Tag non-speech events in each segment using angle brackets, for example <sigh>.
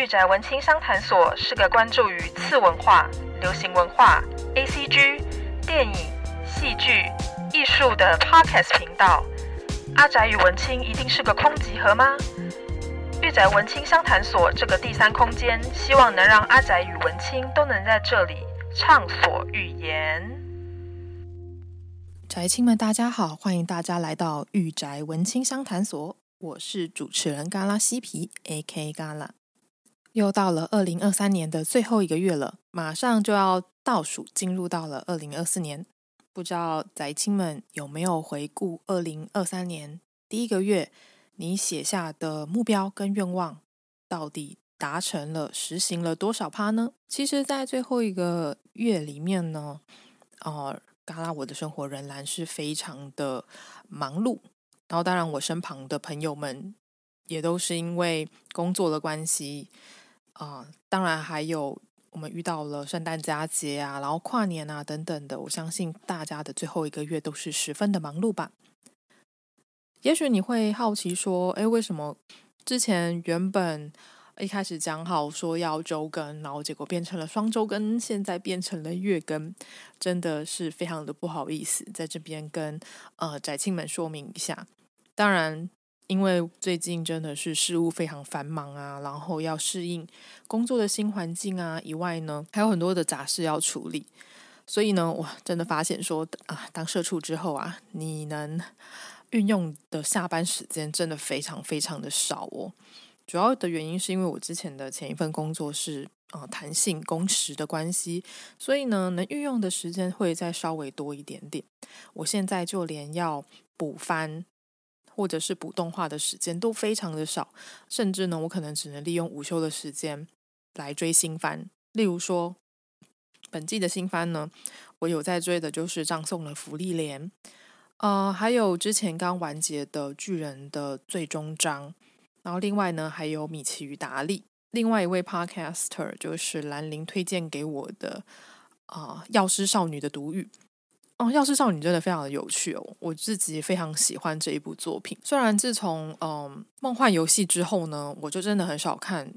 御宅文青商谈所是个关注于次文化、流行文化、ACG、电影、戏剧、艺术的 Podcast 频道。阿宅与文青一定是个空集合吗？御宅文青商谈所这个第三空间，希望能让阿宅与文青都能在这里畅所欲言。宅青们，大家好，欢迎大家来到御宅文青商谈所，我是主持人嘎拉西皮 A.K. 嘎拉。又到了二零二三年的最后一个月了，马上就要倒数进入到了二零二四年。不知道宅青们有没有回顾二零二三年第一个月，你写下的目标跟愿望到底达成了、实行了多少趴呢？其实，在最后一个月里面呢，呃，嘎啦我的生活仍然是非常的忙碌。然后，当然，我身旁的朋友们也都是因为工作的关系。啊、当然还有我们遇到了圣诞佳节啊，然后跨年啊等等的，我相信大家的最后一个月都是十分的忙碌吧。也许你会好奇说，诶，为什么之前原本一开始讲好说要周更，然后结果变成了双周更，现在变成了月更，真的是非常的不好意思，在这边跟呃宅青们说明一下。当然。因为最近真的是事务非常繁忙啊，然后要适应工作的新环境啊，以外呢，还有很多的杂事要处理，所以呢，我真的发现说啊，当社畜之后啊，你能运用的下班时间真的非常非常的少哦。主要的原因是因为我之前的前一份工作是啊弹性工时的关系，所以呢，能运用的时间会再稍微多一点点。我现在就连要补翻。或者是补动画的时间都非常的少，甚至呢，我可能只能利用午休的时间来追新番。例如说，本季的新番呢，我有在追的就是《葬送的芙莉莲》，呃，还有之前刚完结的《巨人》的最终章，然后另外呢，还有《米奇与达利》。另外一位 Podcaster 就是兰陵推荐给我的啊，《药师少女的独语》。哦，《药师少女》真的非常的有趣哦，我自己非常喜欢这一部作品。虽然自从嗯《梦幻游戏》之后呢，我就真的很少看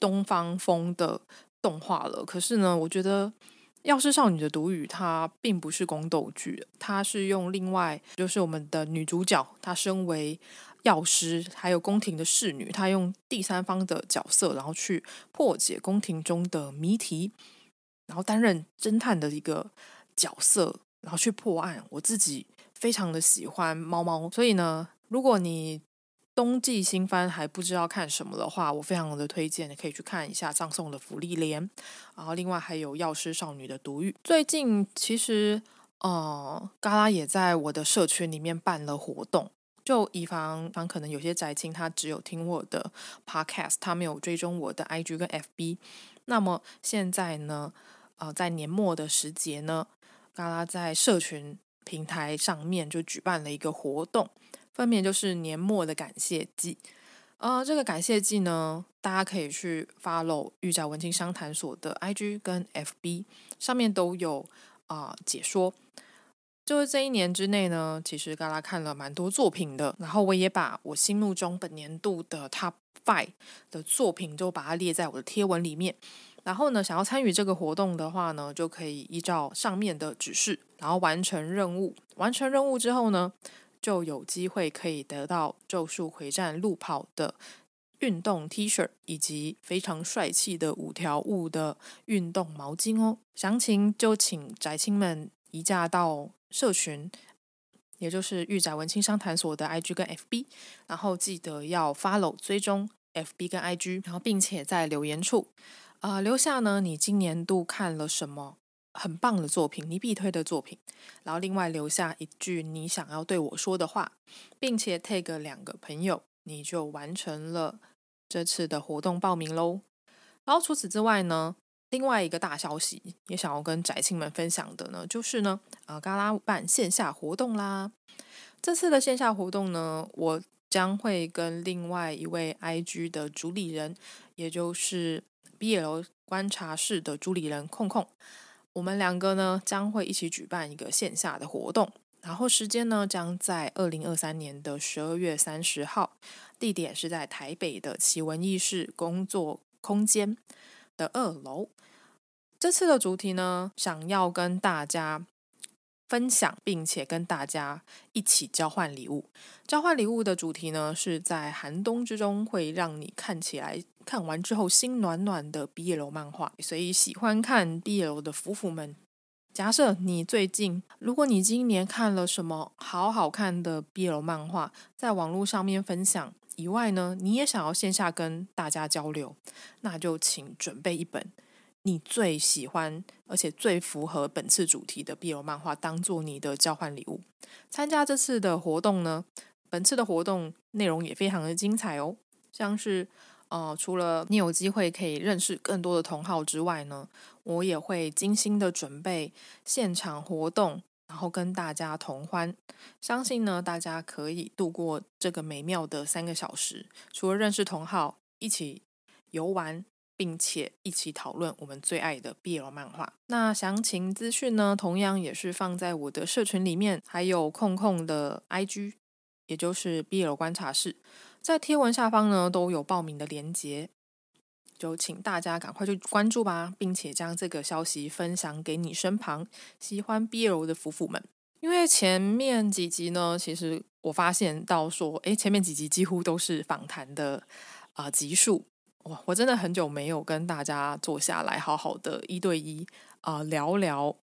东方风的动画了。可是呢，我觉得《药师少女的独语》它并不是宫斗剧，它是用另外就是我们的女主角，她身为药师，还有宫廷的侍女，她用第三方的角色，然后去破解宫廷中的谜题，然后担任侦探的一个角色。然后去破案，我自己非常的喜欢猫猫，所以呢，如果你冬季新番还不知道看什么的话，我非常的推荐，你可以去看一下《葬送的芙莉莲》，然后另外还有《药师少女的毒语》。最近其实，呃，嘎拉也在我的社群里面办了活动，就以防防可能有些宅青他只有听我的 podcast，他没有追踪我的 IG 跟 FB。那么现在呢，呃，在年末的时节呢。嘎拉在社群平台上面就举办了一个活动，分别就是年末的感谢祭。呃，这个感谢祭呢，大家可以去 follow 御宅文青商谈所的 IG 跟 FB，上面都有啊、解说。就是这一年之内呢，其实嘎拉看了蛮多作品的，然后我也把我心目中本年度的 Top Five 的作品都把它列在我的贴文里面。然后呢，想要参与这个活动的话呢，就可以依照上面的指示，然后完成任务。完成任务之后呢，就有机会可以得到《咒术回战》路跑的运动 T 恤，以及非常帅气的五条悟的运动毛巾哦。详情就请宅青们移驾到社群，也就是御宅文青商谈所的 IG 跟 FB，然后记得要 follow 追踪 FB 跟 IG，然后并且在留言处。啊、留下呢，你今年度看了什么很棒的作品，你必推的作品，然后另外留下一句你想要对我说的话，并且 tag 两个朋友，你就完成了这次的活动报名喽。然后除此之外呢，另外一个大消息也想要跟宅青们分享的呢，就是呢，啊、呃，嘎拉办线下活动啦。这次的线下活动呢，我将会跟另外一位 IG 的主理人，也就是。BL 观察室的主理人控控，我们两个呢将会一起举办一个线下的活动，然后时间呢将在二零二三年的十二月三十号，地点是在台北的奇闻异事工作空间的二楼。这次的主题呢，想要跟大家分享，并且跟大家一起交换礼物。交换礼物的主题呢，是在寒冬之中会让你看起来看完之后心暖暖的 BL 漫画。所以喜欢看 BL 的夫妇们，假设你最近，如果你今年看了什么好好看的 BL 漫画，在网络上面分享以外呢，你也想要线下跟大家交流，那就请准备一本。你最喜欢而且最符合本次主题的 BL 漫画，当做你的交换礼物。参加这次的活动呢，本次的活动内容也非常的精彩哦。像是呃，除了你有机会可以认识更多的同好之外呢，我也会精心的准备现场活动，然后跟大家同欢。相信呢，大家可以度过这个美妙的三个小时，除了认识同好，一起游玩。并且一起讨论我们最爱的 BL 漫画。那详情资讯呢，同样也是放在我的社群里面，还有空空的 IG，也就是 BL 观察室，在贴文下方呢都有报名的链接，就请大家赶快去关注吧，并且将这个消息分享给你身旁喜欢 BL 的夫妇们。因为前面几集呢，其实我发现到说，诶，前面几集几乎都是访谈的啊、集数。哇，我真的很久没有跟大家坐下来好好的一对一啊、聊聊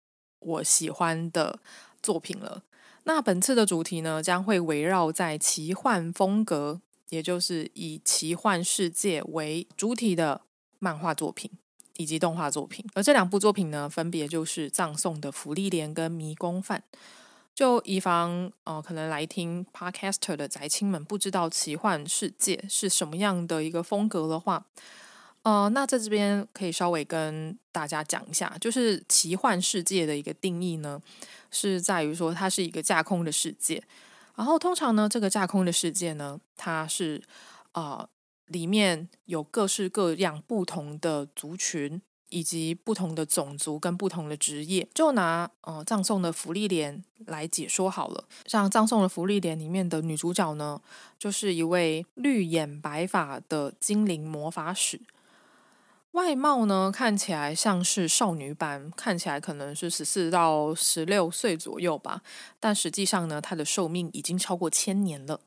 我喜欢的作品了。那本次的主题呢，将会围绕在奇幻风格，也就是以奇幻世界为主体的漫画作品以及动画作品。而这两部作品呢，分别就是《葬送的芙莉莲》跟《迷宫饭》。就以防呃，可能来听 Podcaster 的宅青们不知道奇幻世界是什么样的一个风格的话，呃，那在这边可以稍微跟大家讲一下，就是奇幻世界的一个定义呢，是在于说它是一个架空的世界，然后通常呢，这个架空的世界呢，它是呃里面有各式各样不同的族群。以及不同的种族跟不同的职业，就拿呃葬送的福利莲来解说好了。像葬送的福利莲里面的女主角呢，就是一位绿眼白发的精灵魔法使，外貌呢看起来像是少女般，看起来可能是十四到十六岁左右吧，但实际上呢，她的寿命已经超过千年了。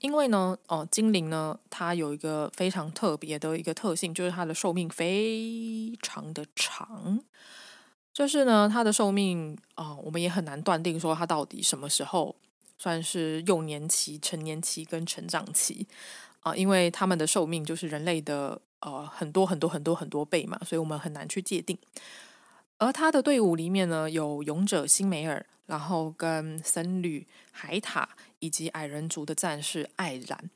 因为呢，哦，精灵呢，它有一个非常特别的一个特性，就是它的寿命非常的长。就是呢，它的寿命啊、我们也很难断定说它到底什么时候算是幼年期、成年期跟成长期啊、因为它们的寿命就是人类的呃很多很多很多很多倍嘛，所以我们很难去界定。而他的队伍里面呢，有勇者辛梅尔，然后跟僧侣海塔。以及矮人族的战士艾然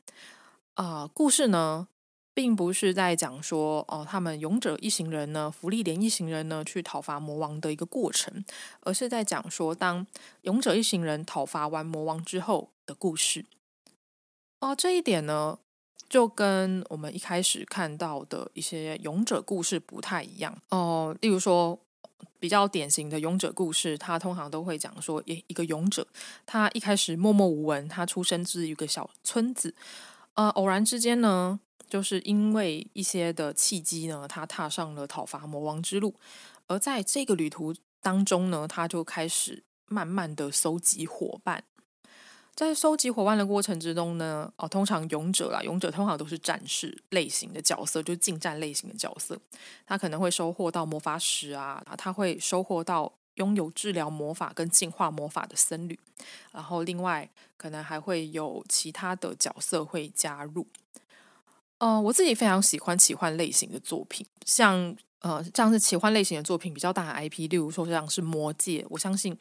啊、故事呢，并不是在讲说哦，他们勇者一行人呢，芙莉莲一行人呢，去讨伐魔王的一个过程，而是在讲说，当勇者一行人讨伐完魔王之后的故事。哦、这一点呢，就跟我们一开始看到的一些勇者故事不太一样哦、例如说。比较典型的勇者故事，他通常都会讲说，一一个勇者，他一开始默默无闻，他出生自一个小村子，呃，偶然之间呢，就是因为一些的契机呢，他踏上了讨伐魔王之路，而在这个旅途当中呢，他就开始慢慢的搜集伙伴。在收集伙伴的过程之中呢，哦，通常勇者啦，勇者通常都是战士类型的角色，就是近战类型的角色。他可能会收获到魔法使啊，他会收获到拥有治疗魔法跟净化魔法的僧侣，然后另外可能还会有其他的角色会加入。呃，我自己非常喜欢奇幻类型的作品，像呃，这样是奇幻类型的作品比较大的 IP，例如说像是魔戒，我相信。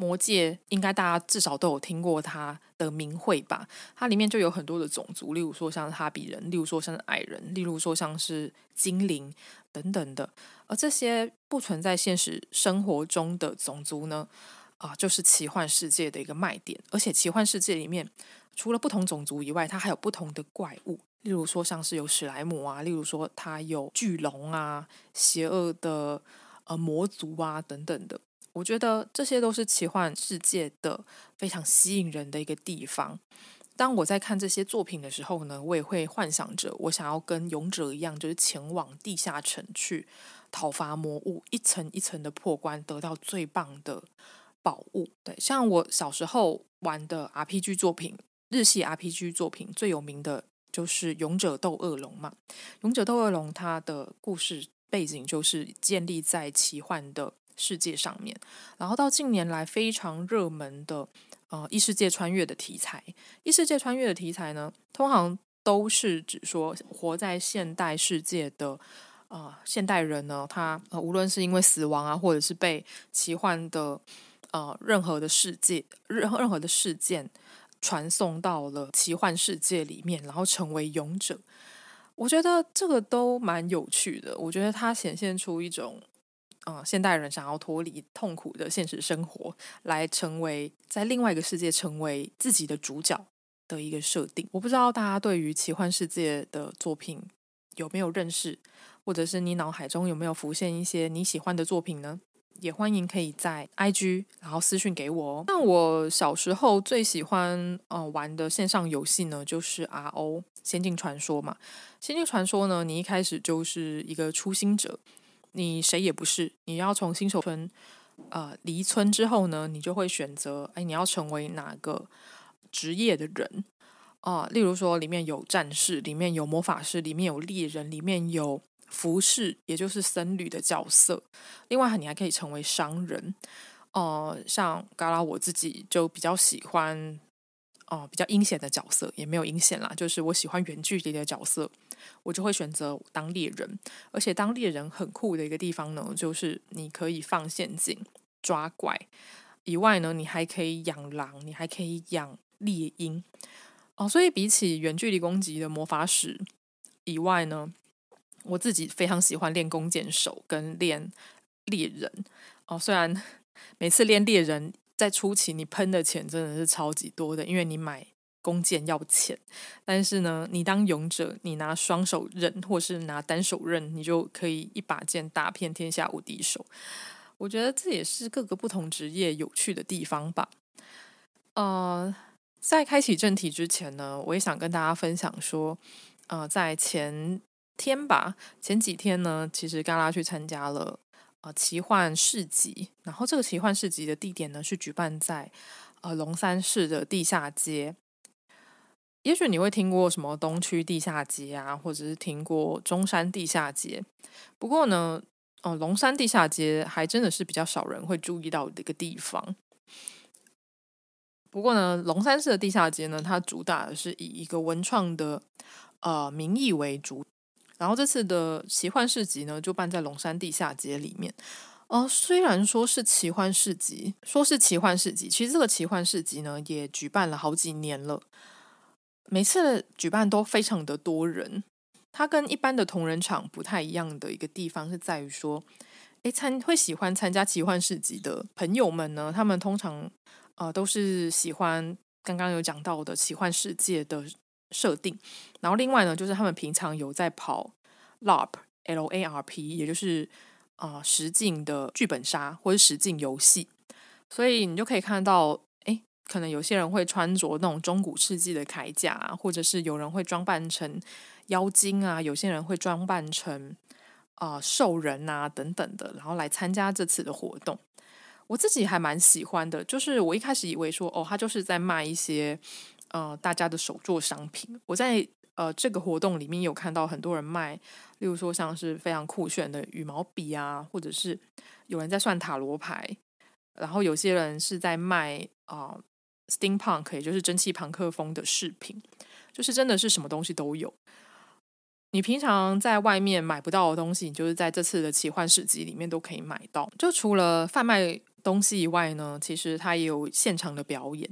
魔界应该大家至少都有听过它的名讳吧？它里面就有很多的种族，例如说像是哈比人，例如说像是矮人，例如说像是精灵等等的。而这些不存在现实生活中的种族呢，啊，就是奇幻世界的一个卖点。而且奇幻世界里面除了不同种族以外，它还有不同的怪物，例如说像是有史莱姆啊，例如说它有巨龙啊，邪恶的呃魔族啊等等的。我觉得这些都是奇幻世界的非常吸引人的一个地方。当我在看这些作品的时候呢，我也会幻想着我想要跟勇者一样，就是前往地下城去讨伐魔物，一层一层的破关，得到最棒的宝物。对，像我小时候玩的 RPG 作品，日系 RPG 作品最有名的就是《勇者斗恶龙》嘛，《勇者斗恶龙》它的故事背景就是建立在奇幻的世界上面，然后到近年来非常热门的呃异世界穿越的题材，异世界穿越的题材呢，通常都是指说活在现代世界的呃现代人呢，他呃无论是因为死亡啊，或者是被奇幻的呃任何的世界任任何的事件传送到了奇幻世界里面，然后成为勇者。我觉得这个都蛮有趣的，我觉得它显现出一种。嗯，现代人想要脱离痛苦的现实生活，来成为在另外一个世界成为自己的主角的一个设定。我不知道大家对于奇幻世界的作品有没有认识，或者是你脑海中有没有浮现一些你喜欢的作品呢？也欢迎可以在 IG 然后私讯给我哦。那我小时候最喜欢呃玩的线上游戏呢，就是 RO 仙境传说嘛。仙境传说呢，你一开始就是一个初心者。你谁也不是，你要从新手村，呃，离村之后呢，你就会选择，哎，你要成为哪个职业的人啊？例如说，里面有战士，里面有魔法师，里面有猎人，里面有服侍，也就是僧侣的角色。另外，你还可以成为商人。哦，像嘎拉我自己就比较喜欢。哦，比较阴险的角色也没有阴险啦，就是我喜欢远距离的角色，我就会选择当猎人。而且当猎人很酷的一个地方呢，就是你可以放陷阱抓怪，以外呢，你还可以养狼，你还可以养猎鹰。哦，所以比起远距离攻击的魔法使以外呢，我自己非常喜欢练弓箭手跟练猎人。哦，虽然 <laughs> 每次练猎人。在初期，你喷的钱真的是超级多的，因为你买弓箭要钱。但是呢，你当勇者，你拿双手刃或是拿单手刃，你就可以一把剑打遍天下无敌手。我觉得这也是各个不同职业有趣的地方吧。呃，在开启正题之前呢，我也想跟大家分享说，呃，在前天吧，前几天呢，其实嘎拉去参加了。呃，奇幻市集，然后这个奇幻市集的地点呢，是举办在呃龙山市的地下街。也许你会听过什么东区地下街啊，或者是听过中山地下街。不过呢，哦、龙山地下街还真的是比较少人会注意到的一个地方。不过呢，龙山市的地下街呢，它主打的是以一个文创的呃名义为主。然后这次的奇幻市集呢，就办在龙山地下街里面。呃，虽然说是奇幻市集，说是奇幻市集，其实这个奇幻市集呢，也举办了好几年了。每次举办都非常的多人。它跟一般的同人场不太一样的一个地方是在于说，诶，参会喜欢参加奇幻市集的朋友们呢，他们通常呃都是喜欢刚刚有讲到的奇幻世界的。设定，然后另外呢，就是他们平常有在跑 LARP，L A R P，也就是啊、实境的剧本杀或者实境游戏，所以你就可以看到，哎，可能有些人会穿着那种中古世纪的铠甲，或者是有人会装扮成妖精啊，有些人会装扮成啊、兽人啊等等的，然后来参加这次的活动。我自己还蛮喜欢的，就是我一开始以为说，哦，他就是在卖一些。呃，大家的手作商品，我在呃这个活动里面有看到很多人卖，例如说像是非常酷炫的羽毛笔啊，或者是有人在算塔罗牌，然后有些人是在卖啊、steampunk，也就是蒸汽朋克风的饰品，就是真的是什么东西都有。你平常在外面买不到的东西，你就是在这次的奇幻市集里面都可以买到。就除了贩卖东西以外呢，其实它也有现场的表演。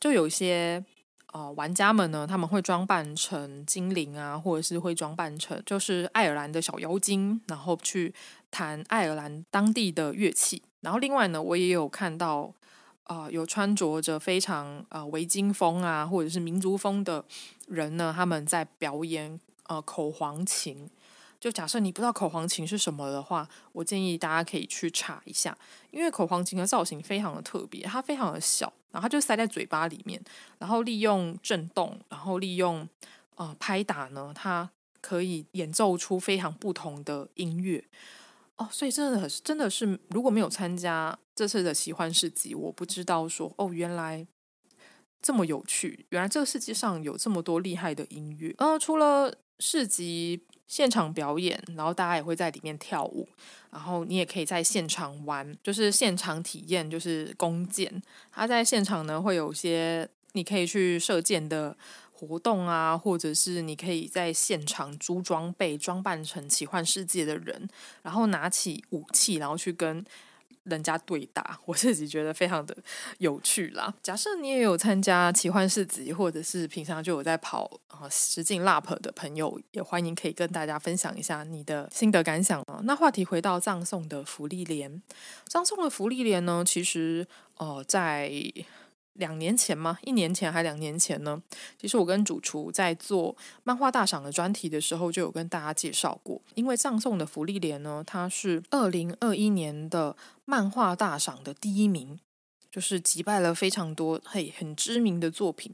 就有些呃玩家们呢，他们会装扮成精灵啊，或者是会装扮成就是爱尔兰的小妖精，然后去弹爱尔兰当地的乐器。然后另外呢，我也有看到啊、呃，有穿着着非常呃维京风啊，或者是民族风的人呢，他们在表演呃口簧琴。就假设你不知道口簧琴是什么的话，我建议大家可以去查一下，因为口簧琴的造型非常的特别，它非常的小，然后它就塞在嘴巴里面，然后利用震动，然后利用呃拍打呢，它可以演奏出非常不同的音乐哦。所以真的很真的是，如果没有参加这次的奇幻市集，我不知道说哦，原来这么有趣，原来这个世界上有这么多厉害的音乐。呃，除了市集。现场表演，然后大家也会在里面跳舞，然后你也可以在现场玩，就是现场体验，就是弓箭。它在现场呢会有些你可以去射箭的活动啊，或者是你可以在现场租装备，装扮成奇幻世界的人，然后拿起武器，然后去跟。人家对打，我自己觉得非常的有趣啦。假设你也有参加奇幻市集，或者是平常就有在跑啊实境 Lap 的朋友，也欢迎可以跟大家分享一下你的心得感想哦。那话题回到葬送的芙莉莲，葬送的芙莉莲呢，其实哦在。两年前吗？一年前还两年前呢？其实我跟主厨在做漫画大赏的专题的时候，就有跟大家介绍过。因为葬送的福利莲呢，它是二零二一年的漫画大赏的第一名，就是击败了非常多嘿很知名的作品。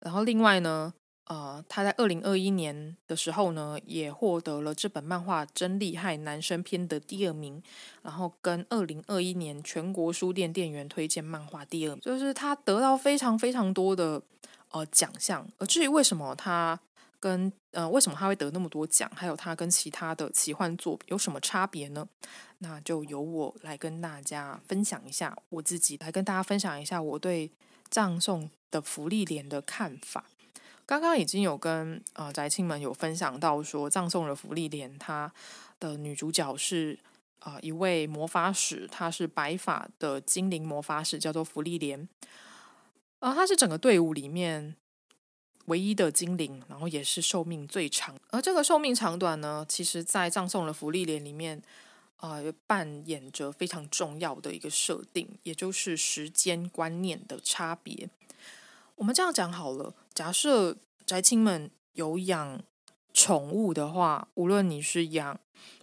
然后另外呢。呃，他在二零二一年的时候呢，也获得了这本漫画真厉害男生篇的第二名，然后跟二零二一年全国书店店员推荐漫画第二名，就是他得到非常非常多的呃奖项。而至于为什么他跟呃为什么他会得那么多奖，还有他跟其他的奇幻作品有什么差别呢？那就由我来跟大家分享一下，我自己来跟大家分享一下我对葬送的芙莉莲的看法。刚刚已经有跟呃宅青们有分享到说，葬送的芙莉莲，她的女主角是啊、呃、一位魔法使，她是白发的精灵魔法使，叫做芙莉莲。啊、呃，她是整个队伍里面唯一的精灵，然后也是寿命最长。而这个寿命长短呢，其实在葬送的芙莉莲里面，呃，扮演着非常重要的一个设定，也就是时间观念的差别。我们这样讲好了，假设宅青们有养宠物的话，无论你是养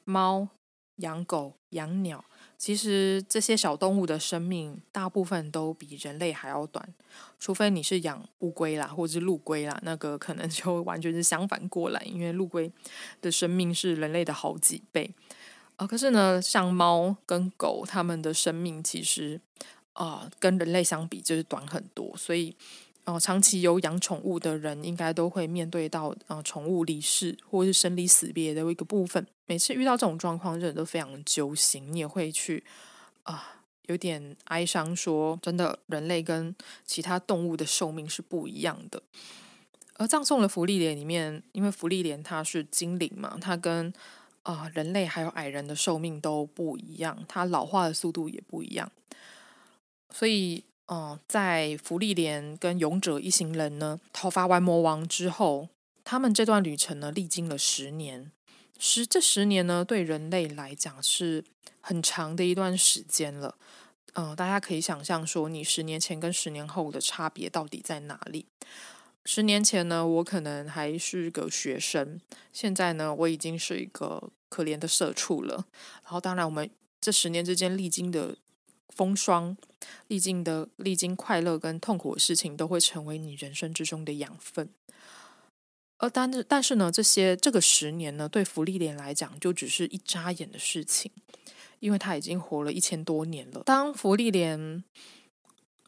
猫、养狗、养鸟，其实这些小动物的生命大部分都比人类还要短，除非你是养乌龟啦，或者是陆龟啦，那个可能就完全是相反过来，因为陆龟的生命是人类的好几倍啊。可是呢，像猫跟狗，它们的生命其实啊，跟人类相比就是短很多，所以。哦，长期有养宠物的人，应该都会面对到啊，宠物离世或是生离死别的一个部分。每次遇到这种状况，人都非常揪心，你也会去啊，有点哀伤，说真的，人类跟其他动物的寿命是不一样的。而葬送的芙莉莲里面，因为芙莉莲它是精灵嘛，它跟啊人类还有矮人的寿命都不一样，它老化的速度也不一样，所以。嗯，在芙莉莲跟勇者一行人呢讨伐完魔王之后，他们这段旅程呢历经了十年。十这十年呢，对人类来讲是很长的一段时间了。嗯，大家可以想象说，你十年前跟十年后的差别到底在哪里？十年前呢，我可能还是个学生，现在呢，我已经是一个可怜的社畜了。然后，当然，我们这十年之间历经的。风霜历经的历经快乐跟痛苦的事情，都会成为你人生之中的养分。而但是但是呢，这些这个十年呢，对芙莉莲来讲，就只是一眨眼的事情，因为他已经活了一千多年了。当芙莉莲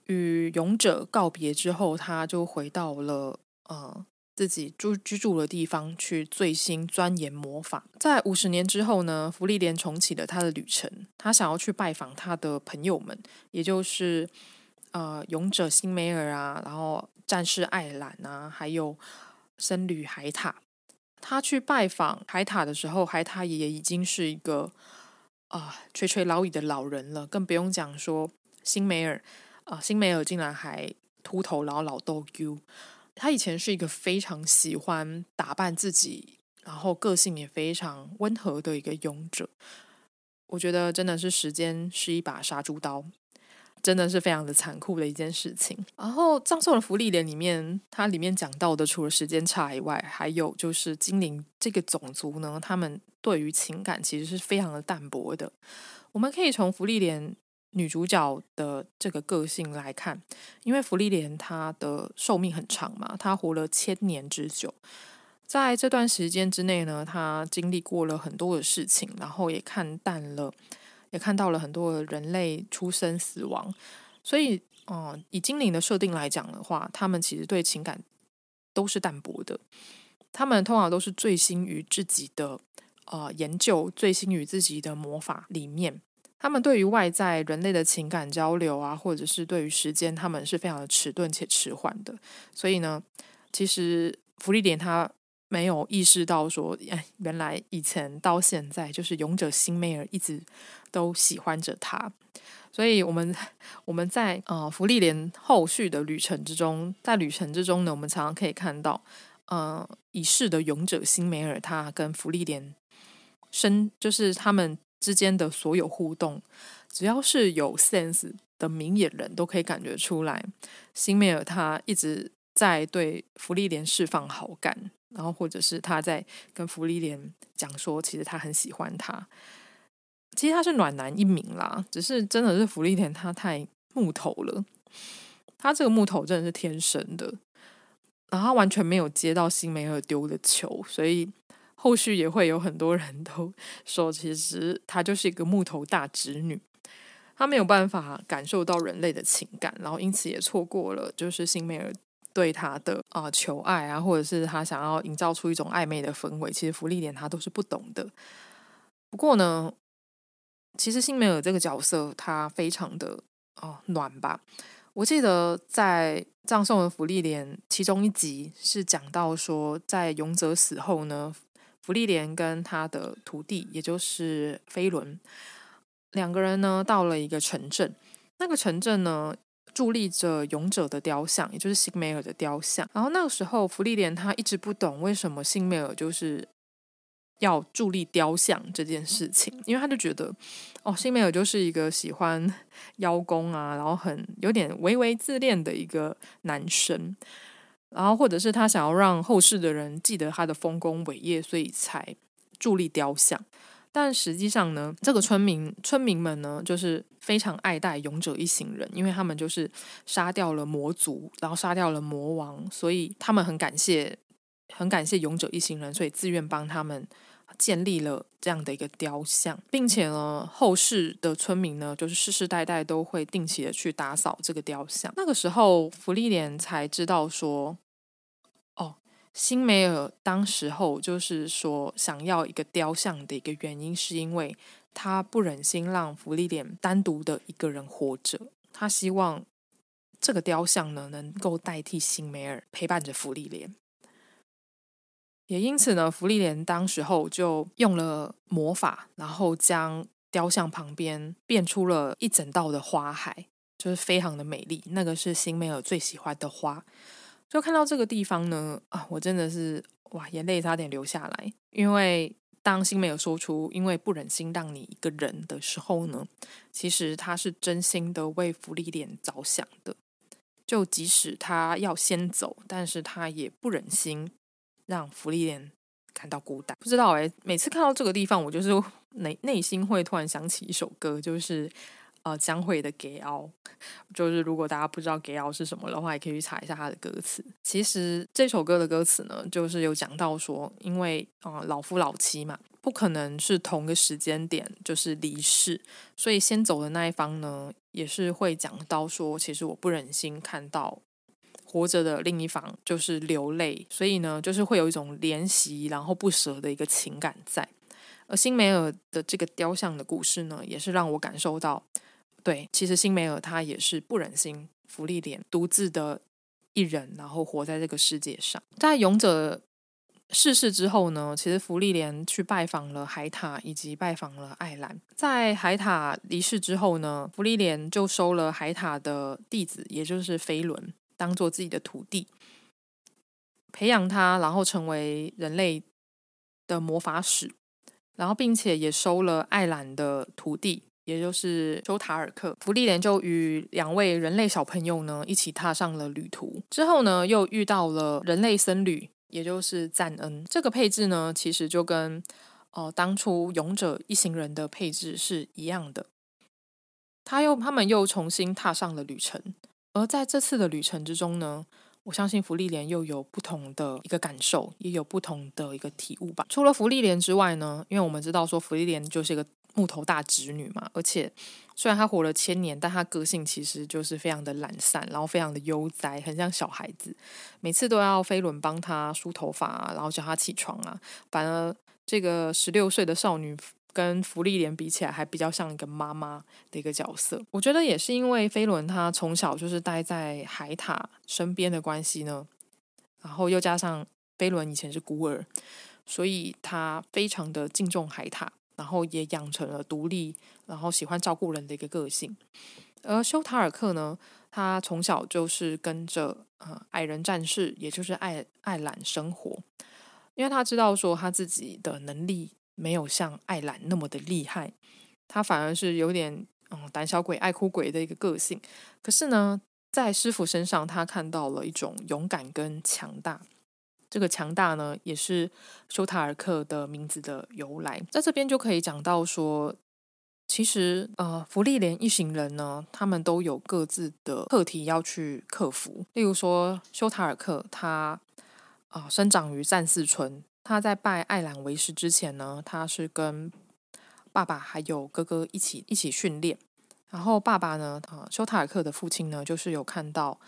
与勇者告别之后，他就回到了呃。自己住居住的地方去醉心钻研魔法。在五十年之后呢，芙莉莲重启了他的旅程。他想要去拜访他的朋友们，也就是呃勇者辛梅尔啊，然后战士艾兰啊，还有僧侣海塔。他去拜访海塔的时候，海塔也已经是一个啊、垂垂老矣的老人了，更不用讲说辛梅尔啊，辛梅尔竟然还秃头，然后老逗。他以前是一个非常喜欢打扮自己，然后个性也非常温和的一个勇者。我觉得真的是时间是一把杀猪刀。真的是非常的残酷的一件事情。然后葬送的芙莉莲里面，它里面讲到的除了时间差以外，还有就是精灵这个种族呢，他们对于情感其实是非常的淡薄的。我们可以从芙莉莲女主角的这个个性来看，因为芙莉莲她的寿命很长嘛，她活了千年之久。在这段时间之内呢，她经历过了很多的事情，然后也看淡了，也看到了很多人类出生死亡。所以，嗯、以精灵的设定来讲的话，他们其实对情感都是淡薄的。他们通常都是醉心于自己的呃研究，醉心于自己的魔法里面。他们对于外在人类的情感交流啊，或者是对于时间，他们是非常的迟钝且迟缓的。所以呢，其实芙莉莲他。没有意识到说，哎，原来以前到现在，就是勇者辛梅尔一直都喜欢着他。所以，我们我们在呃芙莉莲后续的旅程之中，在旅程之中呢，我们常常可以看到，呃，已逝的勇者辛梅尔，他跟芙莉莲生，就是他们之间的所有互动，只要是有 sense 的明眼人都可以感觉出来，辛梅尔他一直在对芙莉莲释放好感。然后，或者是他在跟芙莉莲讲说，其实他很喜欢他。其实他是暖男一名啦，只是真的是福利莲他太木头了。他这个木头真的是天生的，然后他完全没有接到辛梅尔丢的球，所以后续也会有很多人都说，其实他就是一个木头大直女。他没有办法感受到人类的情感，然后因此也错过了就是辛梅尔。对他的啊、求爱啊，或者是他想要营造出一种暧昧的氛围，其实芙莉莲他都是不懂的。不过呢，其实辛梅尔这个角色他非常的哦暖吧。我记得在葬送的芙莉莲其中一集是讲到说，在勇者死后呢，芙莉莲跟他的徒弟，也就是飞轮两个人呢，到了一个城镇。那个城镇呢，伫立着勇者的雕像，也就是辛梅尔的雕像。然后那个时候，芙莉莲他一直不懂为什么辛梅尔就是要伫立雕像这件事情，因为他就觉得，哦，辛梅尔就是一个喜欢 <laughs> 邀功啊，然后很有点微微自恋的一个男生，然后或者是他想要让后世的人记得他的丰功伟业，所以才助力雕像。但实际上呢，这个村民村民们呢，就是非常爱戴勇者一行人，因为他们就是杀掉了魔族，然后杀掉了魔王，所以他们很感谢，很感谢勇者一行人，所以自愿帮他们建立了这样的一个雕像，并且呢，后世的村民呢，就是世世代代都会定期的去打扫这个雕像。那个时候，芙莉莲才知道说。哦辛梅尔当时候就是说想要一个雕像的一个原因，是因为他不忍心让芙莉莲单独的一个人活着，他希望这个雕像呢能够代替辛梅尔陪伴着芙莉莲。也因此呢，芙莉莲当时候就用了魔法，然后将雕像旁边变出了一整道的花海，就是非常的美丽。那个是辛梅尔最喜欢的花。就看到这个地方呢，啊，我真的是哇，眼泪差点流下来。因为当辛梅尔说出“因为不忍心让你一个人”的时候呢，其实他是真心的为芙莉莲着想的。就即使他要先走，但是他也不忍心让芙莉莲感到孤单。不知道哎，每次看到这个地方，我就是 <laughs> 内内心会突然想起一首歌，就是。呃，江蕙的《给傲》，就是如果大家不知道《给傲》是什么的话，也可以去查一下它的歌词。其实这首歌的歌词呢，就是有讲到说，因为啊、呃、老夫老妻嘛，不可能是同个时间点就是离世，所以先走的那一方呢，也是会讲到说，其实我不忍心看到活着的另一方就是流泪，所以呢，就是会有一种怜惜然后不舍的一个情感在。而辛梅尔的这个雕像的故事呢，也是让我感受到。对，其实辛梅尔他也是不忍心芙莉莲独自的一人，然后活在这个世界上。在勇者逝世之后呢，其实芙莉莲去拜访了海塔，以及拜访了艾兰。在海塔离世之后呢，芙莉莲就收了海塔的弟子，也就是飞轮，当做自己的徒弟，培养他，然后成为人类的魔法使，然后并且也收了艾兰的徒弟。也就是修塔尔克，芙莉莲就与两位人类小朋友呢一起踏上了旅途。之后呢，又遇到了人类僧侣，也就是赞恩。这个配置呢，其实就跟哦、当初勇者一行人的配置是一样的。他又他们又重新踏上了旅程，而在这次的旅程之中呢。我相信芙莉莲又有不同的一个感受，也有不同的一个体悟吧。除了芙莉莲之外呢，因为我们知道说芙莉莲就是一个木头大侄女嘛，而且虽然她活了千年，但她个性其实就是非常的懒散，然后非常的悠哉，很像小孩子，每次都要飞轮帮她梳头发，然后叫她起床啊。反而这个十六岁的少女。跟芙莉莲比起来，还比较像一个妈妈的一个角色。我觉得也是因为飞轮他从小就是待在海獭身边的关系呢，然后又加上飞轮以前是孤儿，所以他非常的敬重海獭，然后也养成了独立，然后喜欢照顾人的一个个性。而修塔尔克呢，他从小就是跟着呃矮人战士，也就是爱爱懒生活，因为他知道说他自己的能力。没有像艾兰那么的厉害，他反而是有点嗯胆小鬼、爱哭鬼的一个个性。可是呢，在师傅身上，他看到了一种勇敢跟强大。这个强大呢，也是修塔尔克的名字的由来。在这边就可以讲到说，其实呃，芙莉莲一行人呢，他们都有各自的课题要去克服。例如说，修塔尔克他啊、生长于战四村。他在拜艾兰为师之前呢，他是跟爸爸还有哥哥一起一起训练。然后爸爸呢，啊，修塔尔克的父亲呢，就是有看到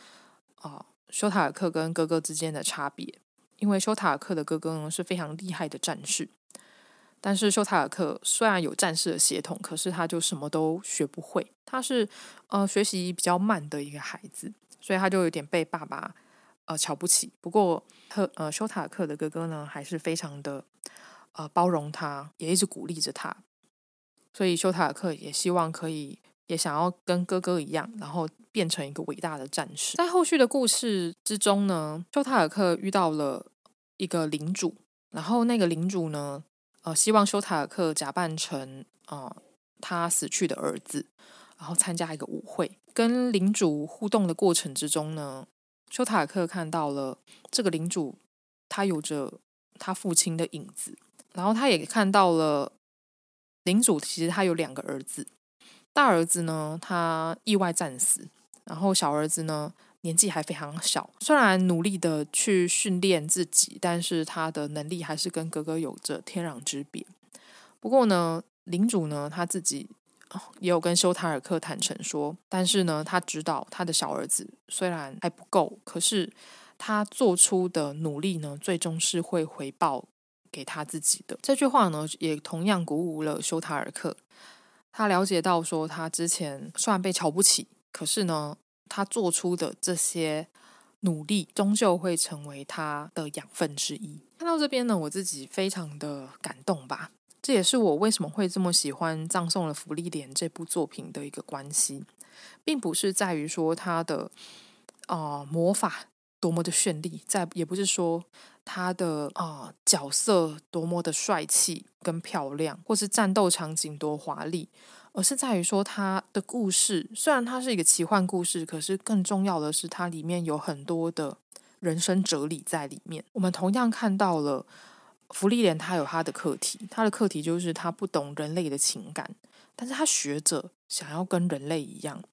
啊，修塔尔克跟哥哥之间的差别。因为修塔尔克的哥哥呢是非常厉害的战士，但是修塔尔克虽然有战士的血统，可是他就什么都学不会。他是呃学习比较慢的一个孩子，所以他就有点被爸爸。呃，瞧不起。不过，特呃，修塔尔克的哥哥呢，还是非常的呃包容他，也一直鼓励着他。所以，修塔尔克也希望可以，也想要跟哥哥一样，然后变成一个伟大的战士。在后续的故事之中呢，修塔尔克遇到了一个领主，然后那个领主呢，呃，希望修塔尔克假扮成呃他死去的儿子，然后参加一个舞会。跟领主互动的过程之中呢。修塔克看到了这个领主，他有着他父亲的影子，然后他也看到了领主其实他有两个儿子，大儿子呢他意外战死，然后小儿子呢年纪还非常小，虽然努力的去训练自己，但是他的能力还是跟哥哥有着天壤之别。不过呢，领主呢他自己。也有跟修塔尔克坦诚说，但是呢，他知道他的小儿子虽然还不够，可是他做出的努力呢，最终是会回报给他自己的。这句话呢，也同样鼓舞了修塔尔克。他了解到说，他之前虽然被瞧不起，可是呢，他做出的这些努力，终究会成为他的养分之一。看到这边呢，我自己非常的感动吧。这也是我为什么会这么喜欢《葬送了芙莉莲》这部作品的一个关系，并不是在于说他的啊、魔法多么的绚丽，在也不是说他的啊、角色多么的帅气跟漂亮，或是战斗场景多华丽，而是在于说他的故事，虽然它是一个奇幻故事，可是更重要的是它里面有很多的人生哲理在里面。我们同样看到了。芙莉莲他有他的课题，他的课题就是他不懂人类的情感，但是他学着想要跟人类一样，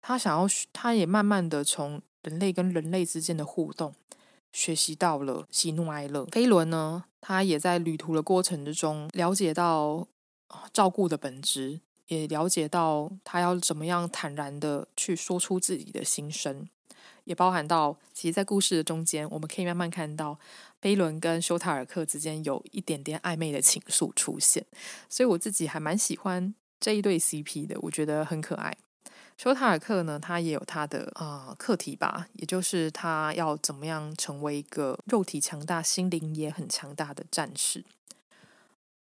他想要，他也慢慢的从人类跟人类之间的互动，学习到了喜怒哀乐。飞轮呢，他也在旅途的过程之中了解到照顾的本质，也了解到他要怎么样坦然的去说出自己的心声。也包含到，其实，在故事的中间，我们可以慢慢看到飞轮跟修塔尔克之间有一点点暧昧的情愫出现，所以我自己还蛮喜欢这一对 CP 的，我觉得很可爱。修塔尔克呢，他也有他的啊、呃、课题吧，也就是他要怎么样成为一个肉体强大、心灵也很强大的战士。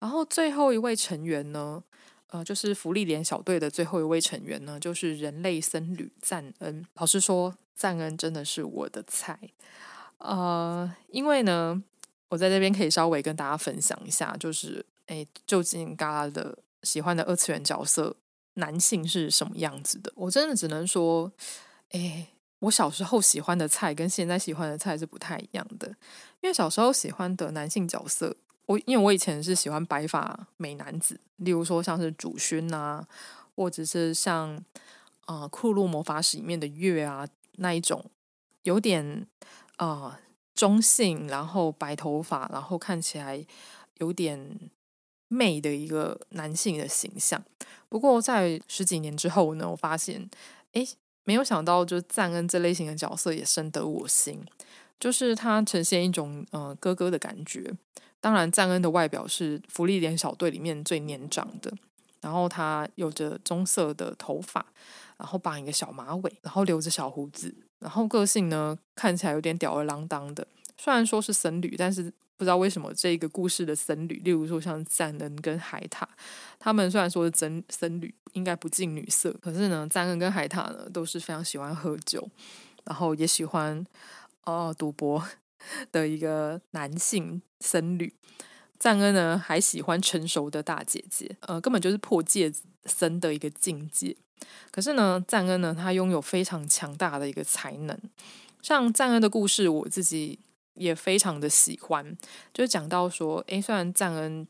然后最后一位成员呢，呃，就是福利连小队的最后一位成员呢，就是人类僧侣赞恩。老实说。赞恩真的是我的菜，呃，因为呢，我在这边可以稍微跟大家分享一下，就是，哎，究竟嘎啦的喜欢的二次元角色男性是什么样子的。我真的只能说，哎，我小时候喜欢的菜跟现在喜欢的菜是不太一样的。因为小时候喜欢的男性角色，我因为我以前是喜欢白发美男子，例如说像是祖勋啊，或者是像啊《库洛魔法使》里面的月啊那一种，有点啊、中性，然后白头发，然后看起来有点。媚的一个男性的形象，不过在十几年之后呢，我发现，哎，没有想到，就赞恩这类型的角色也深得我心，就是他呈现一种呃哥哥的感觉。当然，赞恩的外表是芙莉莲小队里面最年长的，然后他有着棕色的头发，然后绑一个小马尾，然后留着小胡子，然后个性呢看起来有点吊儿郎当的。虽然说是僧侣，但是。不知道为什么这个故事的僧侣，例如说像赞恩跟海塔，他们虽然说是真僧侣，应该不近女色，可是呢，赞恩跟海塔呢都是非常喜欢喝酒，然后也喜欢哦赌博 <laughs> 的一个男性僧侣。赞恩呢还喜欢成熟的大姐姐，呃，根本就是破戒僧的一个境界。可是呢，赞恩呢他拥有非常强大的一个才能，像赞恩的故事，我自己。也非常的喜欢，就是讲到说，诶，虽然赞恩，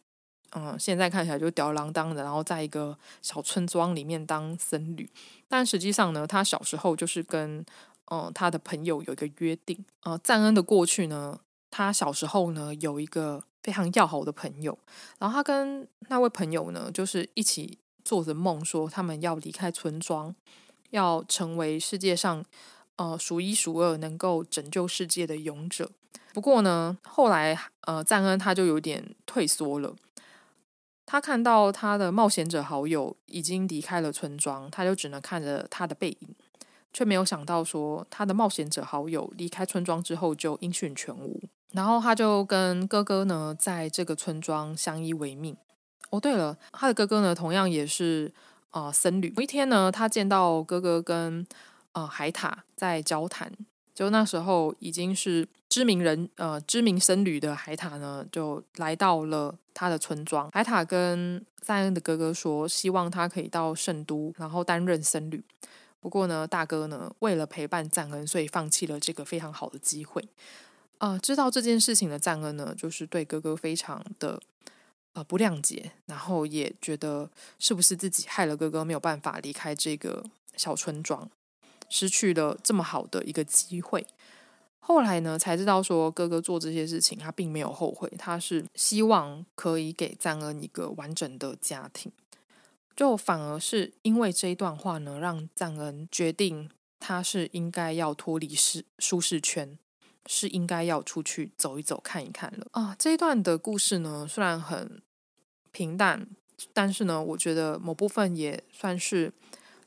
嗯，现在看起来就吊儿郎当的，然后在一个小村庄里面当僧侣，但实际上呢，他小时候就是跟，嗯，他的朋友有一个约定，呃，赞恩的过去呢，他小时候呢有一个非常要好的朋友，然后他跟那位朋友呢，就是一起做着梦，说他们要离开村庄，要成为世界上，呃，数一数二能够拯救世界的勇者。不过呢，后来呃，赞恩他就有点退缩了。他看到他的冒险者好友已经离开了村庄，他就只能看着他的背影，却没有想到说他的冒险者好友离开村庄之后就音讯全无。然后他就跟哥哥呢，在这个村庄相依为命。哦，对了，他的哥哥呢，同样也是啊、僧侣。有一天呢，他见到哥哥跟啊、海塔在交谈。就那时候已经是知名人，呃，知名僧侣的海塔呢，就来到了他的村庄。海塔跟赞恩的哥哥说，希望他可以到圣都，然后担任僧侣。不过呢，大哥呢，为了陪伴赞恩，所以放弃了这个非常好的机会。呃，知道这件事情的赞恩呢，就是对哥哥非常的呃不谅解，然后也觉得是不是自己害了哥哥，没有办法离开这个小村庄。失去了这么好的一个机会，后来呢，才知道说哥哥做这些事情，他并没有后悔，他是希望可以给赞恩一个完整的家庭，就反而是因为这一段话呢，让赞恩决定他是应该要脱离舒舒适圈，是应该要出去走一走、看一看了啊。这一段的故事呢，虽然很平淡，但是呢，我觉得某部分也算是。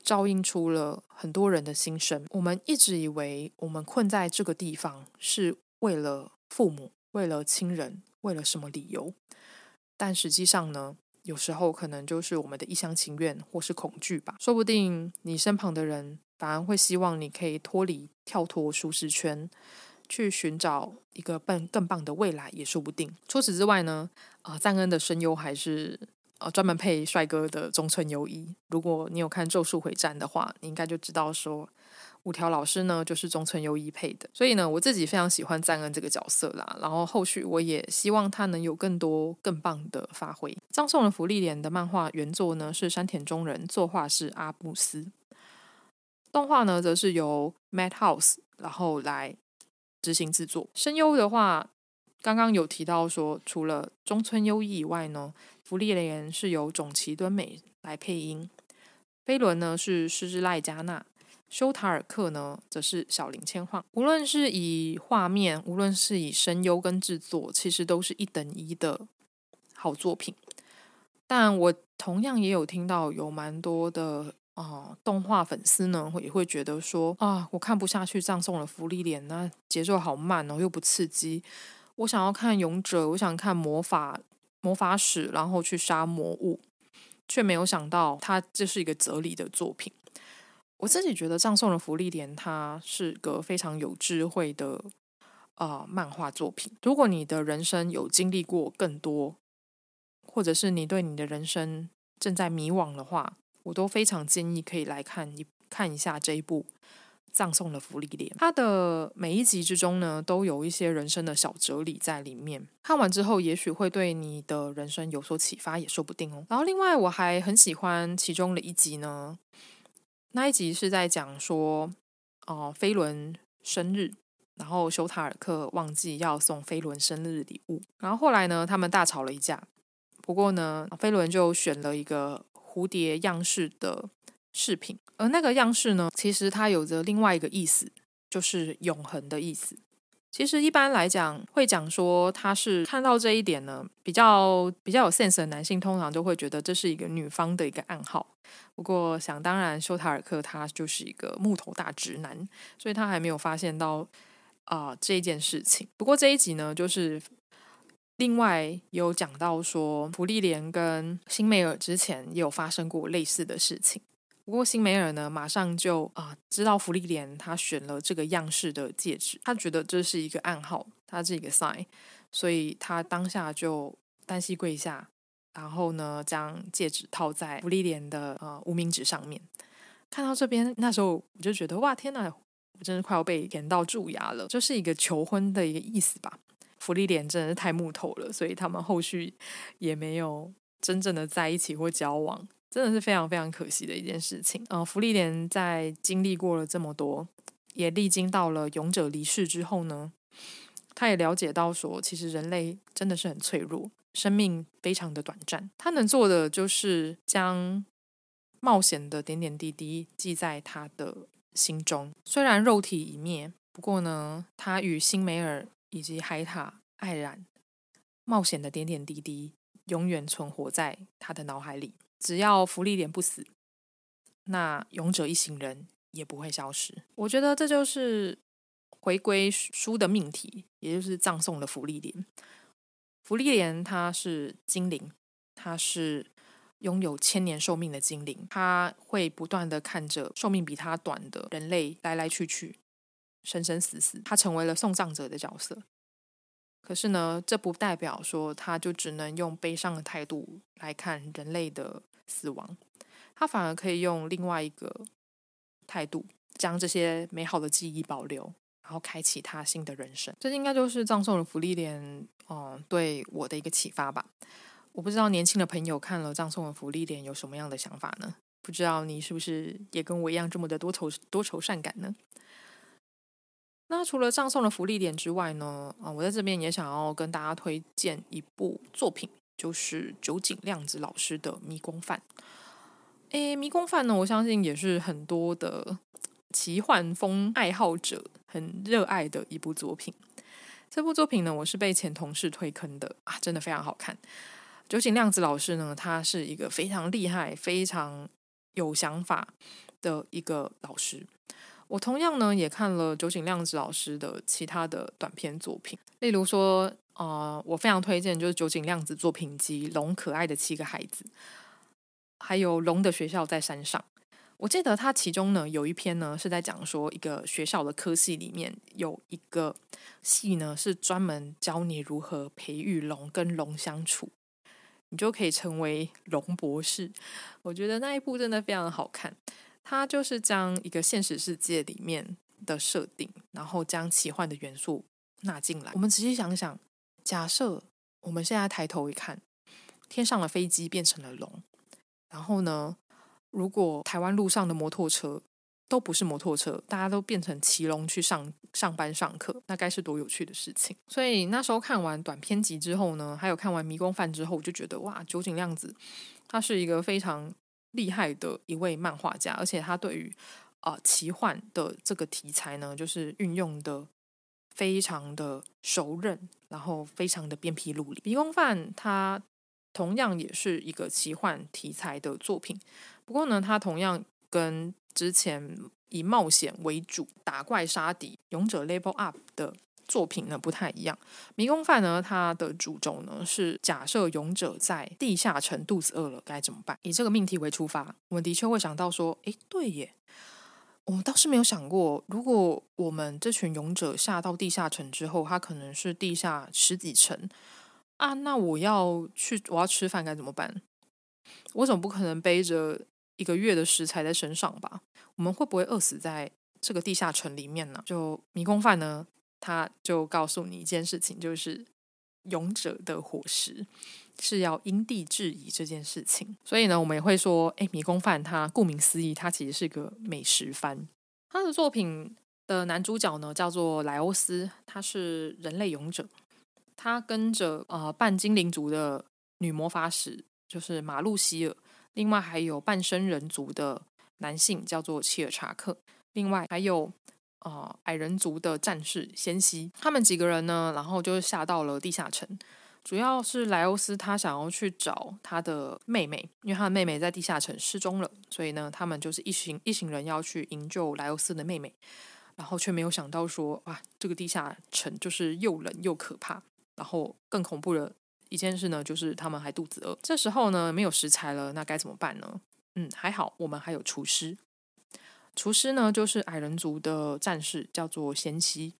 照应出了很多人的心声。我们一直以为我们困在这个地方是为了父母、为了亲人、为了什么理由，但实际上呢，有时候可能就是我们的一厢情愿或是恐惧吧。说不定你身旁的人反而会希望你可以脱离、跳脱舒适圈，去寻找一个更更棒的未来，也说不定。除此之外呢，啊、赞恩的声优还是。呃，专门配帅哥的中村优一。如果你有看《咒术回战》的话，你应该就知道说，五条老师呢就是中村优一配的。所以呢，我自己非常喜欢赞恩这个角色啦。然后后续我也希望他能有更多更棒的发挥。葬送了芙莉莲的漫画原作呢是山田中人，作画是阿布斯，动画呢则是由 Madhouse 然后来执行制作。声优的话，刚刚有提到说，除了中村优一以外呢。芙莉莲是由种崎敦美来配音，飞轮呢是狮之濑加奈，修塔尔克呢则是小林千晃。无论是以画面，无论是以声优跟制作，其实都是一等一的好作品。但我同样也有听到有蛮多的啊、呃、动画粉丝呢，也会觉得说啊，我看不下去，葬送了芙莉莲，那节奏好慢哦，又不刺激。我想要看勇者，我想看魔法。魔法使，然后去杀魔物，却没有想到他这是一个哲理的作品。我自己觉得《葬送的芙莉莲》它是个非常有智慧的啊、呃、漫画作品。如果你的人生有经历过更多，或者是你对你的人生正在迷惘的话，我都非常建议可以来看一看一下这一部《葬送了芙莉莲》。它的每一集之中呢，都有一些人生的小哲理在里面。看完之后，也许会对你的人生有所启发，也说不定哦。然后，另外我还很喜欢其中的一集呢，那一集是在讲说，哦、飞轮生日。然后休塔尔克忘记要送飞轮生日礼物，然后后来呢，他们大吵了一架。不过呢，飞轮就选了一个蝴蝶样式的饰品，而那个样式呢，其实它有着另外一个意思，就是永恒的意思。其实一般来讲，会讲说他是看到这一点呢，比较比较有 sense 的男性，通常都会觉得这是一个女方的一个暗号。不过想当然，休塔尔克他就是一个木头大直男，所以他还没有发现到。啊、这件事情。不过这一集呢，就是另外有讲到说，芙莉莲跟辛梅尔之前也有发生过类似的事情。不过辛梅尔呢，马上就啊、知道芙莉莲他选了这个样式的戒指，他觉得这是一个暗号，他是一个 sign，所以他当下就单膝跪下，然后呢将戒指套在芙莉莲的呃无名指上面。看到这边，那时候我就觉得哇，天哪！我真是快要被甜到蛀牙了，就是一个求婚的一个意思吧。芙莉莲真的是太木头了，所以他们后续也没有真正的在一起或交往，真的是非常非常可惜的一件事情。呃，芙莉莲在经历过了这么多，也历经到了勇者离世之后呢，他也了解到说，其实人类真的是很脆弱，生命非常的短暂。他能做的就是将冒险的点点滴滴记在他的。心中虽然肉体已灭，不过呢，他与辛梅尔以及海塔爱染冒险的点点滴滴，永远存活在他的脑海里。只要芙莉莲不死，那勇者一行人也不会消失。我觉得这就是回归书的命题，也就是葬送的芙莉莲。芙莉莲她是精灵，她是。拥有千年寿命的精灵，他会不断的看着寿命比他短的人类来来去去，生生死死。他成为了送葬者的角色。可是呢，这不代表说他就只能用悲伤的态度来看人类的死亡，他反而可以用另外一个态度，将这些美好的记忆保留，然后开启他新的人生。这应该就是葬送的芙莉莲，嗯、呃，对我的一个启发吧。我不知道年轻的朋友看了《葬送的芙莉莲》有什么样的想法呢？不知道你是不是也跟我一样这么的多愁多愁善感呢？那除了《葬送的芙莉莲》之外呢？啊，我在这边也想要跟大家推荐一部作品，就是酒井亮子老师的《迷宫饭》。诶，《迷宫饭》呢，我相信也是很多的奇幻风爱好者很热爱的一部作品。这部作品呢，我是被前同事推坑的啊，真的非常好看。酒井亮子老师呢，他是一个非常厉害、非常有想法的一个老师。我同样呢也看了酒井亮子老师的其他的短篇作品，例如说，呃，我非常推荐就是酒井亮子作品集《龙可爱的七个孩子》，还有《龙的学校在山上》。我记得他其中呢有一篇呢是在讲说，一个学校的科系里面有一个系呢是专门教你如何培育龙跟龙相处。你就可以成为龙博士。我觉得那一部真的非常好看，它就是将一个现实世界里面的设定，然后将奇幻的元素纳进来。我们仔细想想，假设我们现在抬头一看，天上的飞机变成了龙，然后呢，如果台湾路上的摩托车，都不是摩托车，大家都变成骑龙去上上班上课，那该是多有趣的事情！所以那时候看完短篇集之后呢，还有看完《迷宫饭》之后，我就觉得哇，酒井亮子他是一个非常厉害的一位漫画家，而且他对于啊、呃、奇幻的这个题材呢，就是运用的非常的熟稔，然后非常的鞭辟入里。《迷宫饭》它同样也是一个奇幻题材的作品，不过呢，它同样跟之前以冒险为主、打怪杀敌、勇者 level up 的作品呢不太一样。迷宫饭呢，它的主轴呢是假设勇者在地下城肚子饿了该怎么办？以这个命题为出发，我们的确会想到说，诶，对耶，我们倒是没有想过，如果我们这群勇者下到地下城之后，它可能是地下十几层啊，那我要去，我要吃饭该怎么办？我总不可能背着。一个月的食材在身上吧？我们会不会饿死在这个地下城里面呢？就迷宫饭呢，他就告诉你一件事情，就是勇者的伙食是要因地制宜这件事情。所以呢，我们也会说，诶，迷宫饭它顾名思义，它其实是个美食番。他的作品的男主角呢，叫做莱欧斯，他是人类勇者，他跟着呃半精灵族的女魔法使，就是马路希尔。另外还有半生人族的男性叫做切尔查克，另外还有呃矮人族的战士先西，他们几个人呢，然后就下到了地下城，主要是莱欧斯他想要去找他的妹妹，因为他的妹妹在地下城失踪了，所以呢，他们就是一行一行人要去营救莱欧斯的妹妹，然后却没有想到说，哇，这个地下城就是又冷又可怕，然后更恐怖的。一件事呢，就是他们还肚子饿。这时候呢，没有食材了，那该怎么办呢？嗯，还好，我们还有厨师。厨师呢，就是矮人族的战士，叫做贤妻。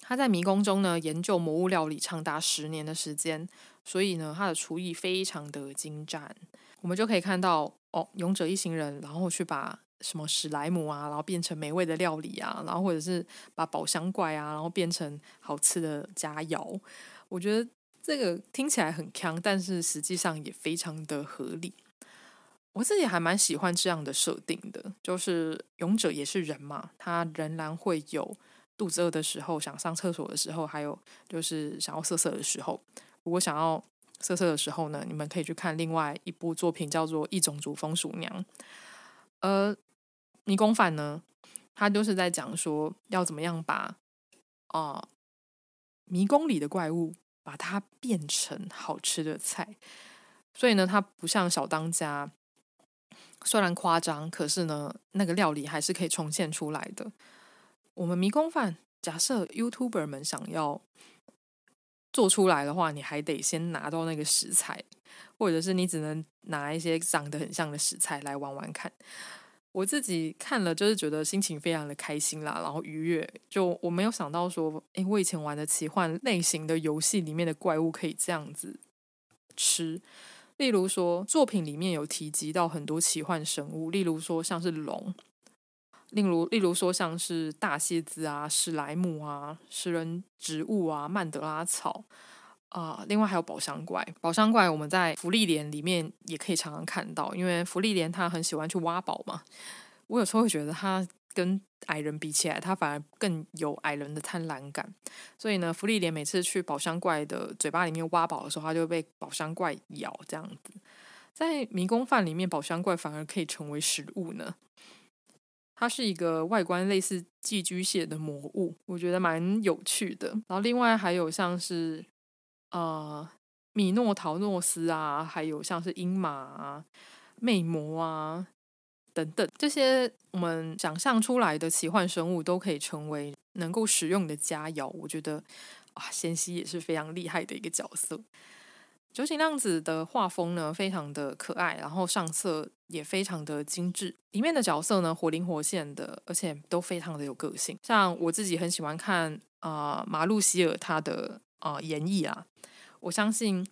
他在迷宫中呢，研究魔物料理长达十年的时间，所以呢，他的厨艺非常的精湛。我们就可以看到，哦，勇者一行人，然后去把什么史莱姆啊，然后变成美味的料理啊，然后或者是把宝箱怪啊，然后变成好吃的佳肴。我觉得。这个听起来很锵，但是实际上也非常的合理。我自己还蛮喜欢这样的设定的，就是勇者也是人嘛，他仍然会有肚子饿的时候，想上厕所的时候，还有就是想要色色的时候。如果想要色色的时候呢，你们可以去看另外一部作品，叫做《异种族风俗娘》。而迷宫饭呢，他就是在讲说要怎么样把啊、迷宫里的怪物。把它变成好吃的菜，所以呢，它不像小当家，虽然夸张，可是呢，那个料理还是可以重现出来的。我们迷宫饭，假设 YouTuber 们想要做出来的话，你还得先拿到那个食材，或者是你只能拿一些长得很像的食材来玩玩看。我自己看了，就是觉得心情非常的开心啦，然后愉悦。就我没有想到说，诶，我以前玩的奇幻类型的游戏里面的怪物可以这样子吃。例如说，作品里面有提及到很多奇幻生物，例如说像是龙，例如例如说像是大蝎子啊、史莱姆啊、食人植物啊、曼德拉草。啊、另外还有宝箱怪，宝箱怪我们在福利莲里面也可以常常看到，因为福利莲他很喜欢去挖宝嘛。我有时候会觉得他跟矮人比起来，他反而更有矮人的贪婪感。所以呢，芙莉莲每次去宝箱怪的嘴巴里面挖宝的时候，他就被宝箱怪咬这样子。在迷宫饭里面，宝箱怪反而可以成为食物呢。它是一个外观类似寄居蟹的魔物，我觉得蛮有趣的。然后另外还有像是。呃，米诺陶诺斯啊，还有像是鹰马啊、魅魔啊等等，这些我们想象出来的奇幻生物都可以成为能够使用的佳肴。我觉得啊，仙西也是非常厉害的一个角色。九井亮子的画风呢，非常的可爱，然后上色也非常的精致，里面的角色呢，活灵活现的，而且都非常的有个性。像我自己很喜欢看啊、呃，马路希尔他的。啊、演绎啊，我相信，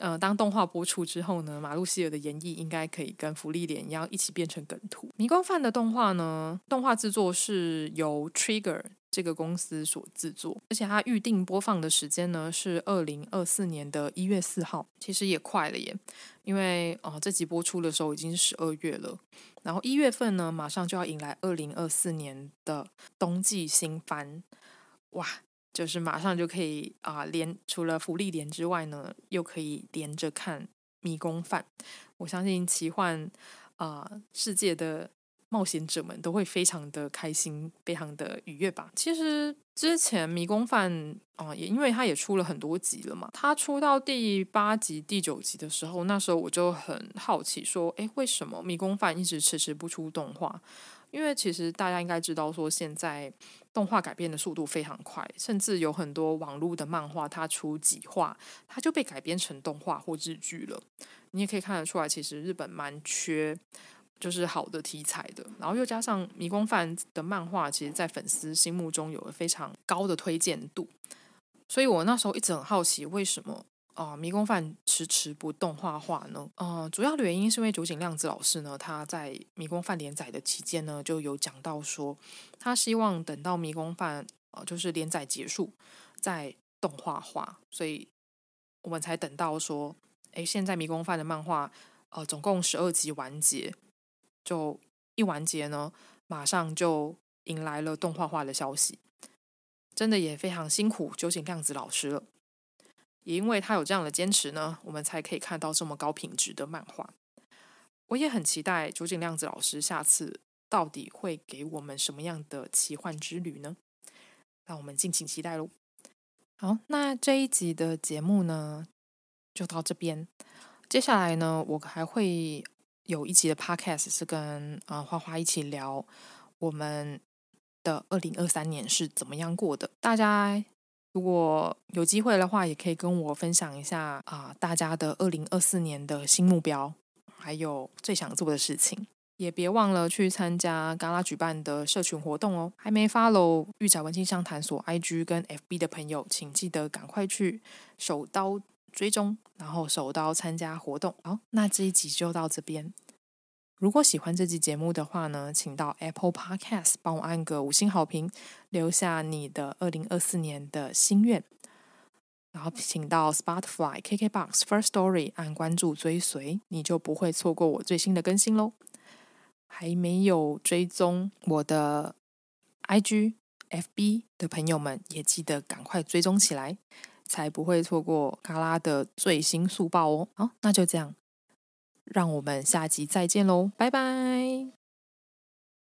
呃，当动画播出之后呢，马路希尔的演绎应该可以跟芙莉莲一样，一起变成梗图。迷宫饭的动画呢，动画制作是由 Trigger 这个公司所制作，而且它预定播放的时间呢是二零二四年的一月四号，其实也快了耶，因为哦、这集播出的时候已经是十二月了，然后一月份呢，马上就要迎来二零二四年的冬季新番，哇！就是马上就可以啊、连除了芙莉莲之外呢，又可以连着看迷宫饭。我相信奇幻啊、世界的冒险者们都会非常的开心，非常的愉悦吧。其实之前迷宫饭啊，也因为它也出了很多集了嘛，它出到第八集、第九集的时候，那时候我就很好奇，说，诶，为什么迷宫饭一直迟迟不出动画？因为其实大家应该知道，说现在动画改编的速度非常快，甚至有很多网络的漫画，它出几话，它就被改编成动画或日剧了。你也可以看得出来，其实日本蛮缺就是好的题材的。然后又加上迷宫饭的漫画，其实在粉丝心目中有了非常高的推荐度，所以我那时候一直很好奇，为什么啊、迷宫饭迟迟不动画化呢？呃，主要的原因是因为酒井亮子老师呢，他在迷宫饭连载的期间呢，就有讲到说，他希望等到迷宫饭呃就是连载结束再动画化，所以我们才等到说，哎，现在迷宫饭的漫画呃总共十二集完结，就一完结呢，马上就迎来了动画化的消息，真的也非常辛苦酒井亮子老师了。也因为他有这样的坚持呢，我们才可以看到这么高品质的漫画。我也很期待酒井亮子老师下次到底会给我们什么样的奇幻之旅呢？让我们敬请期待喽。好，那这一集的节目呢，就到这边。接下来呢，我还会有一集的 podcast 是跟呃花花一起聊我们的二零二三年是怎么样过的，大家。如果有机会的话，也可以跟我分享一下啊、大家的二零二四年的新目标，还有最想做的事情。也别忘了去参加 Gala 举办的社群活动哦。还没 follow 御宅文青相谈所 IG 跟 FB 的朋友，请记得赶快去手刀追踪，然后手刀参加活动。好，那这一集就到这边。如果喜欢这期节目的话呢，请到 Apple Podcast 帮我按个五星好评，留下你的二零二四年的心愿。然后请到 Spotify、KKBox、First Story 按关注追随，你就不会错过我最新的更新喽。还没有追踪我的 IG、FB 的朋友们，也记得赶快追踪起来，才不会错过嘎拉的最新速报哦。好，那就这样。让我们下集再见喽，拜拜。